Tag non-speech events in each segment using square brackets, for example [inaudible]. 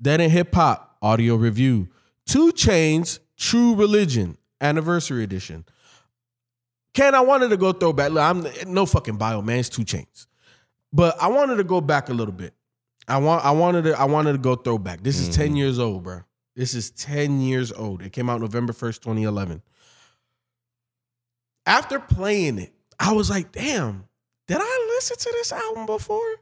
Dead End Hip Hop audio review. 2 Chainz True Religion Anniversary Edition. Ken, I wanted to go throwback. Look, I'm no fucking bio, man. It's 2 Chainz. But I wanted to go back a little bit. I want I wanted to I wanted to go throwback. This is 10 mm-hmm. years old, bro. This is 10 years old. It came out November 1st, 2011. After playing it, I was like, damn, did I listen to this album before?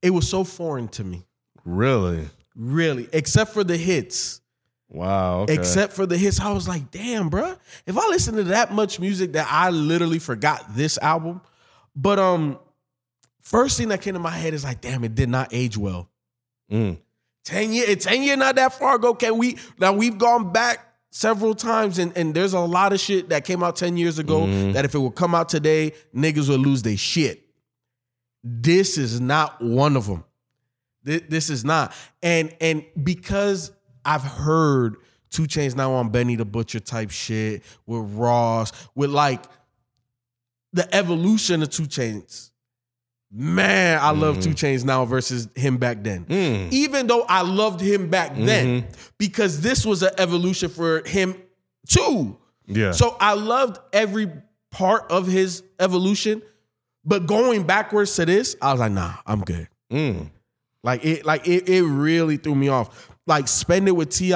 It was so foreign to me. Really? Really, except for the hits. Wow. Okay. Except for the hits, I was like, damn, bruh. If I listen to that much music that I literally forgot this album. But um, first thing that came to my head is like, damn, it did not age well. Mm. 10 year, 10 year not that far ago. Can we now we've gone back several times and, and there's a lot of shit that came out 10 years ago Mhm. that if it would come out today, niggas would lose their shit. This is not one of them. This, this is not. And and because I've heard 2 Chainz now on Benny the Butcher type shit with Ross, with like the evolution of 2 Chainz. Man, I love 2 Chainz now versus him back then. Mm. Even though I loved him back then, because this was an evolution for him too. Yeah. So I loved every part of his evolution, but going backwards to this, I was like, nah, I'm good. Mm. Like it, like it, it really threw me off. Like spend it with Ti.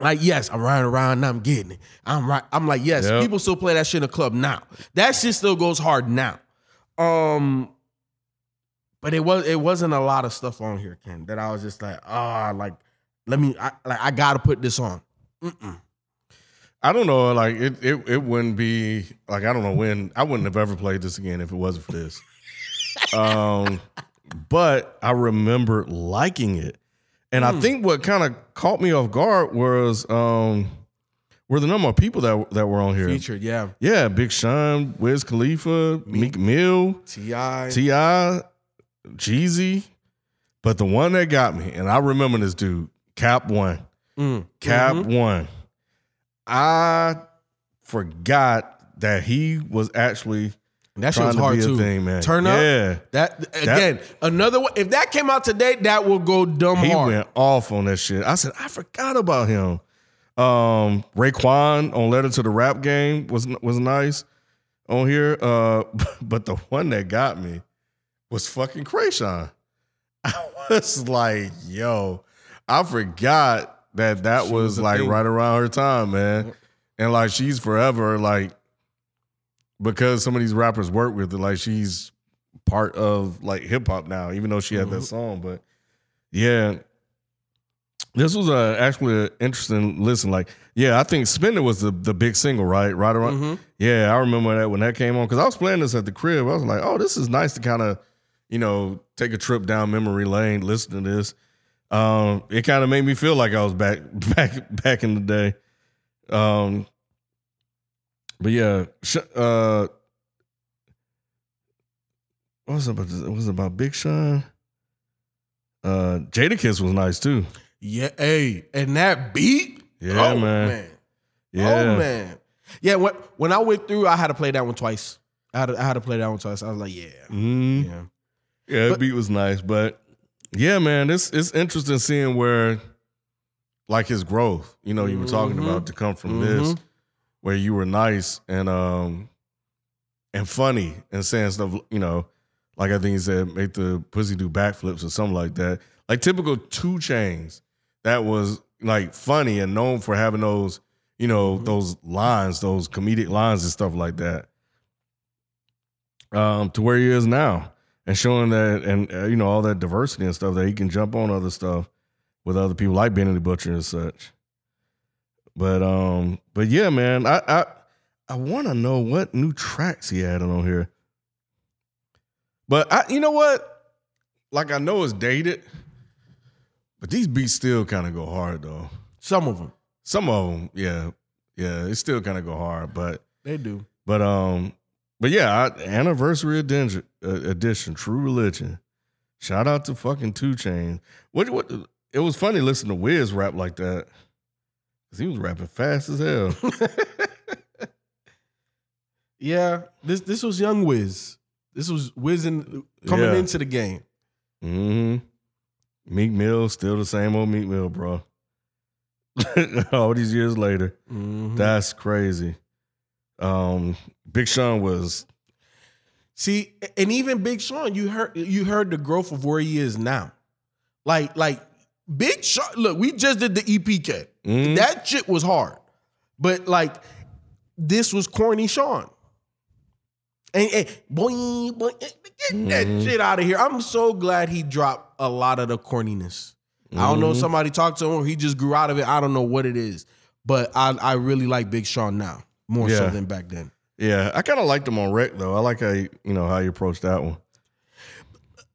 Like yes, I'm riding around. Now I'm getting it. I'm right. I'm like yes. Yep. People still play that shit in a club now. That shit still goes hard now. Um, but it was it wasn't a lot of stuff on here, Ken. That I was just like, ah, like let me. I, like I gotta put this on. Mm-mm. I don't know. Like it, it, it wouldn't be like I don't know when I wouldn't have ever played this again if it wasn't for this. [laughs] um, but I remember liking it, and I think what kind of caught me off guard was um, were the number of people that that were on here. Featured, yeah. Yeah, Big Sean, Wiz Khalifa, Meek Mill, Ti. T.I., Jeezy, but the one that got me, and I remember this dude, Cap 1. Mm. Cap Mhm. One. I forgot that he was actually That shit was to hard a too. thing, man. Turn up. Yeah. That again, another one. If that came out today, that will go dumb hard. He hard. went off on that shit. I said, I forgot about him. Um, Raekwon on Letter to the Rap Game was was nice on here. Uh, [laughs] but the one that got me was fucking Kreayshawn. [laughs] I was like, yo, I forgot that that was, was like thing. right around her time, man. And like she's forever like because some of these rappers work with her, like she's part of like hip hop now, even though she had that Mhm. song. But yeah, this was a actually an interesting listen. Like, yeah, I think Spinner was the, the big single, right? Right around. Mhm. Yeah, I remember that when that came on because I was playing this at the crib. I was like, oh, this is nice to kind of, you know, take a trip down memory lane, listen to this. Um, it kind of made me feel like I was back [laughs] back back in the day. Um, but yeah, sh- uh, what was it about? What was it about Big Sean? Uh, Jadakiss was nice too. Yeah, hey, and that beat. Yeah, oh, man. Yeah, Oh man. Yeah, when when I went through, I had to play that one twice. I had to, I had to play that one twice. I was like, yeah, Mhm. yeah. Yeah, the But- beat was nice, but yeah, man, it's it's interesting seeing where like his growth, you know, you were talking Mhm. about to come from this, Mhm. Where you were nice and um and funny and saying stuff, you know, like I think he said, make the pussy do backflips or something like that. Like typical 2 Chainz that was like funny and known for having those, you know, Mm-hmm. those lines, those comedic lines and stuff like that. Um, to where he is now and showing that and uh, you know all that diversity and stuff that he can jump on other stuff with other people like Benny the Butcher and such. But um, but yeah, man, I I I want to know what new tracks he added on here. But I, you know what? Like I know it's dated, But these beats still kind of go hard though. Some of them Some of them, yeah, yeah, it still kind of go hard. But they do. but um, but yeah, I, anniversary edition, uh, edition, True Religion. Shout out to fucking 2 Chainz. What what? It was funny listening to Wiz rap like that because he was rapping fast as hell. [laughs] Yeah, this this was young Wiz. This was Wiz in, coming Yeah. into the game. Mm-hmm. Meek Mill still the same old Meek Mill, bro. [laughs] All these years later, Mhm. that's crazy. Um, Big Sean was See, and even Big Sean, you heard you heard the growth of where he is now. Like like Big Sean. Look, we just did the EP Mhm. That shit was hard, but like this was corny Sean. And, and boy, boy, get that Mhm. shit out of here. I'm so glad he dropped a lot of the corniness. I don't know if Mhm. somebody talked to him or he just grew out of it. I don't know what it is, but I I really like Big Sean now more so than back then. yeah. I kind of liked him on Wreck though. I like how you, you know how you approached that one.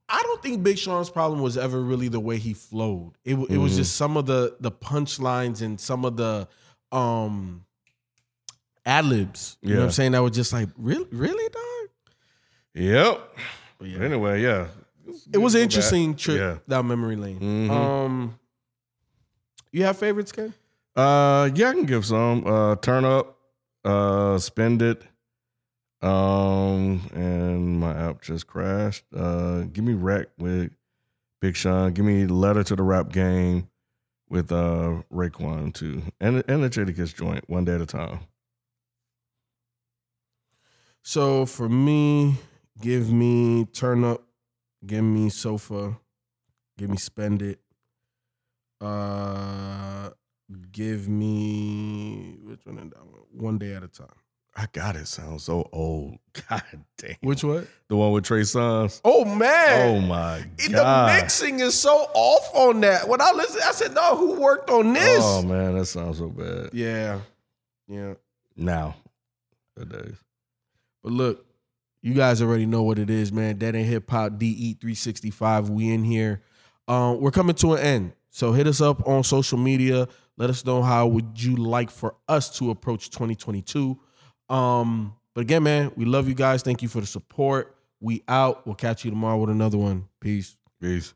I don't think Big Sean's problem was ever really the way he flowed. It, it was Mhm. just some of the the punchlines and some of the um ad libs. You know what I'm saying? That was just like, really, really, dog. Yep. But But anyway, yeah, It was an interesting trip Yeah. down memory lane. Mhm. Um, you have favorites, Ken? Uh, yeah, I can give some. Uh, turn up, uh, spend it. Um, and my app just crashed. Uh, give me wreck with Big Sean. Give me letter to the rap game with uh Raekwon too, and and the Jadakiss joint one day at a time. So for me, give me turn up, give me sofa, give me spend it. Uh, give me which one? One day at a time. I got it. Sounds so old. [laughs] God damn. Which one? the one with Trey Songz? Oh man! Oh my god. The mixing is so off on that. When I listened, I said, "No, who worked on this?" Oh man, that sounds so bad. yeah, yeah. Now, nowadays. But look, you guys already know what it is, man. Dead End Hip Hop DE 365. We in here. Um, we're coming to an end. So hit us up on social media. Let us know how would you like for us to approach 2022. Um, but again, man, we love you guys. Thank you for the support. We out. We'll catch you tomorrow with another one. Peace. Peace.